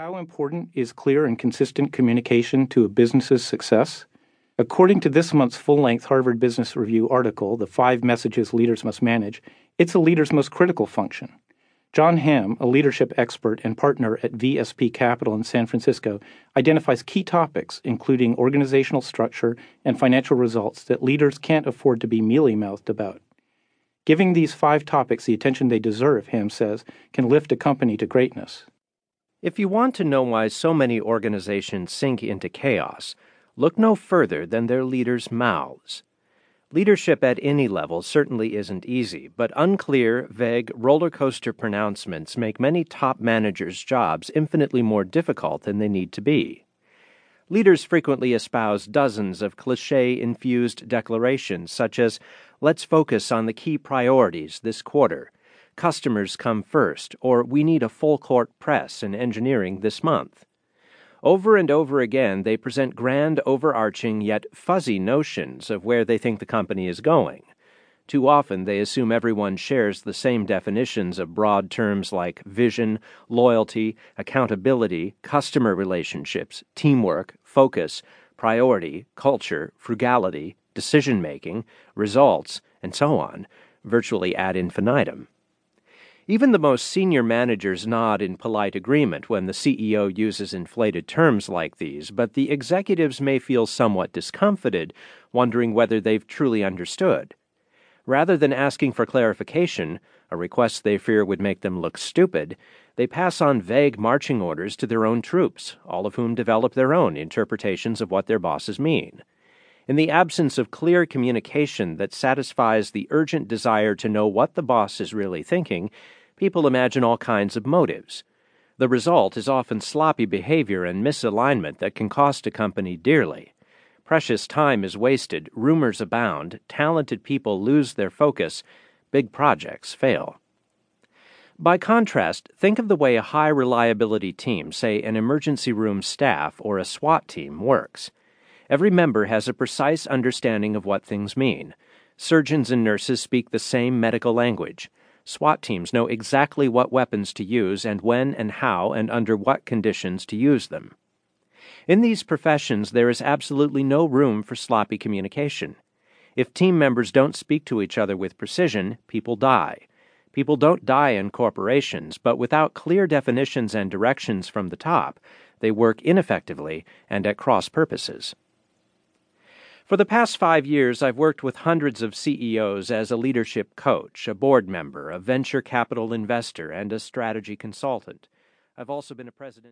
How important is clear and consistent communication to a business's success? According to this month's full length Harvard Business Review article, The Five Messages Leaders Must Manage, it's a leader's most critical function. John Hamm, a leadership expert and partner at VSP Capital in San Francisco, identifies key topics, including organizational structure and financial results, that leaders can't afford to be mealy mouthed about. Giving these five topics the attention they deserve, Hamm says, can lift a company to greatness. If you want to know why so many organizations sink into chaos, look no further than their leaders' mouths. Leadership at any level certainly isn't easy, but unclear, vague, roller coaster pronouncements make many top managers' jobs infinitely more difficult than they need to be. Leaders frequently espouse dozens of cliche infused declarations, such as, let's focus on the key priorities this quarter customers come first, or we need a full court press in engineering this month. Over and over again, they present grand, overarching, yet fuzzy notions of where they think the company is going. Too often, they assume everyone shares the same definitions of broad terms like vision, loyalty, accountability, customer relationships, teamwork, focus, priority, culture, frugality, decision making, results, and so on, virtually ad infinitum. Even the most senior managers nod in polite agreement when the CEO uses inflated terms like these, but the executives may feel somewhat discomfited, wondering whether they've truly understood. Rather than asking for clarification, a request they fear would make them look stupid, they pass on vague marching orders to their own troops, all of whom develop their own interpretations of what their bosses mean. In the absence of clear communication that satisfies the urgent desire to know what the boss is really thinking, people imagine all kinds of motives. The result is often sloppy behavior and misalignment that can cost a company dearly. Precious time is wasted, rumors abound, talented people lose their focus, big projects fail. By contrast, think of the way a high reliability team, say an emergency room staff or a SWAT team, works. Every member has a precise understanding of what things mean. Surgeons and nurses speak the same medical language. SWAT teams know exactly what weapons to use and when and how and under what conditions to use them. In these professions, there is absolutely no room for sloppy communication. If team members don't speak to each other with precision, people die. People don't die in corporations, but without clear definitions and directions from the top, they work ineffectively and at cross purposes. For the past five years, I've worked with hundreds of CEOs as a leadership coach, a board member, a venture capital investor, and a strategy consultant. I've also been a president.